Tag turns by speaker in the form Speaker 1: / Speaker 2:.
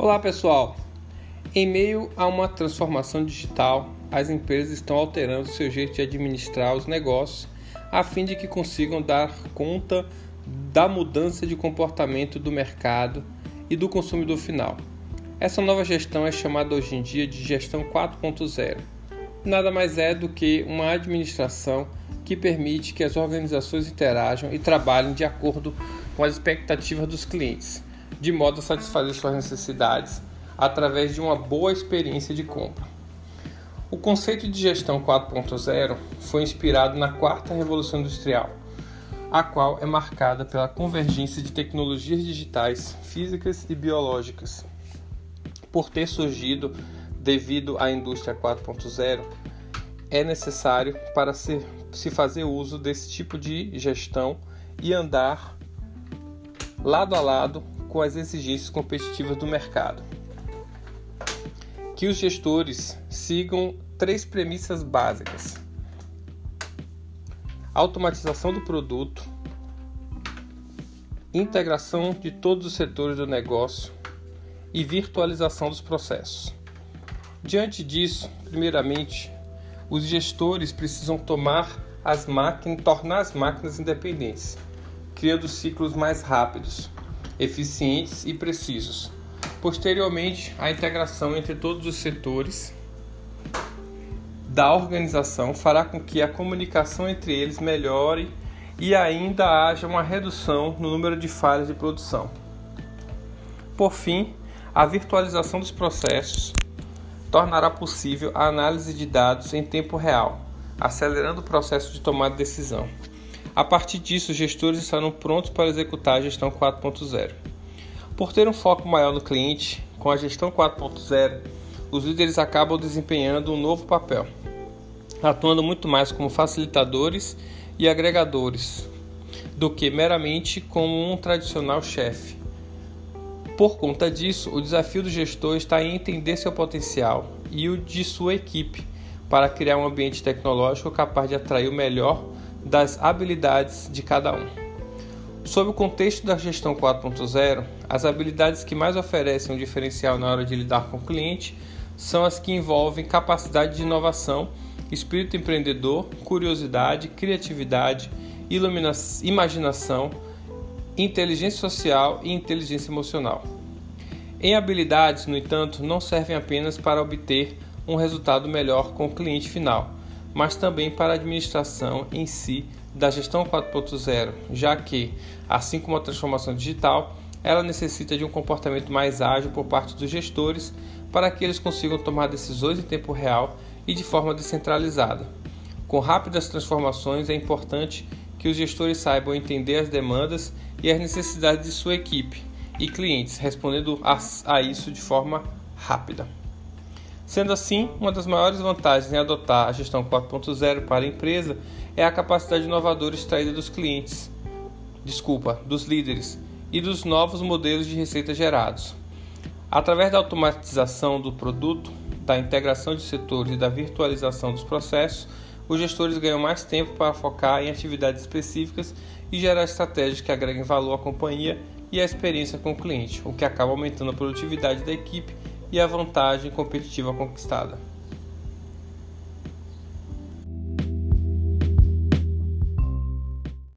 Speaker 1: Olá pessoal! Em meio a uma transformação digital, as empresas estão alterando seu jeito de administrar os negócios a fim de que consigam dar conta da mudança de comportamento do mercado e do consumidor final. Essa nova gestão é chamada hoje em dia de gestão 4.0. Nada mais é do que uma administração que permite que as organizações interajam e trabalhem de acordo com as expectativas dos clientes de modo a satisfazer suas necessidades através de uma boa experiência de compra. O conceito de gestão 4.0 foi inspirado na quarta revolução industrial, a qual é marcada pela convergência de tecnologias digitais, físicas e biológicas. Por ter surgido devido à indústria 4.0, é necessário para se, se fazer uso desse tipo de gestão e andar lado a lado com as exigências competitivas do mercado. Que os gestores sigam três premissas básicas: automatização do produto, integração de todos os setores do negócio e virtualização dos processos. Diante disso, primeiramente, os gestores precisam tomar as máquinas, tornar as máquinas independentes, criando ciclos mais rápidos, eficientes e precisos. Posteriormente, a integração entre todos os setores da organização fará com que a comunicação entre eles melhore e ainda haja uma redução no número de falhas de produção. Por fim, a virtualização dos processos tornará possível a análise de dados em tempo real, acelerando o processo de tomada de decisão. A partir disso, os gestores estarão prontos para executar a gestão 4.0. Por ter um foco maior no cliente, com a gestão 4.0, os líderes acabam desempenhando um novo papel, atuando muito mais como facilitadores e agregadores do que meramente como um tradicional chefe. Por conta disso, o desafio do gestor está em entender seu potencial e o de sua equipe para criar um ambiente tecnológico capaz de atrair o melhor das habilidades de cada um. Sob o contexto da gestão 4.0, as habilidades que mais oferecem um diferencial na hora de lidar com o cliente são as que envolvem capacidade de inovação, espírito empreendedor, curiosidade, criatividade, imaginação, inteligência social e inteligência emocional. Em habilidades, no entanto, não servem apenas para obter um resultado melhor com o cliente final, mas também para a administração em si da gestão 4.0, já que, assim como a transformação digital, ela necessita de um comportamento mais ágil por parte dos gestores para que eles consigam tomar decisões em tempo real e de forma descentralizada. Com rápidas transformações, é importante que os gestores saibam entender as demandas e as necessidades de sua equipe e clientes, respondendo a, isso de forma rápida. Sendo assim, uma das maiores vantagens em adotar a gestão 4.0 para a empresa é a capacidade inovadora extraída dos clientes, desculpa, dos líderes e dos novos modelos de receita gerados. Através da automatização do produto, da integração de setores e da virtualização dos processos, os gestores ganham mais tempo para focar em atividades específicas e gerar estratégias que agreguem valor à companhia e à experiência com o cliente, o que acaba aumentando a produtividade da equipe e a vantagem competitiva conquistada.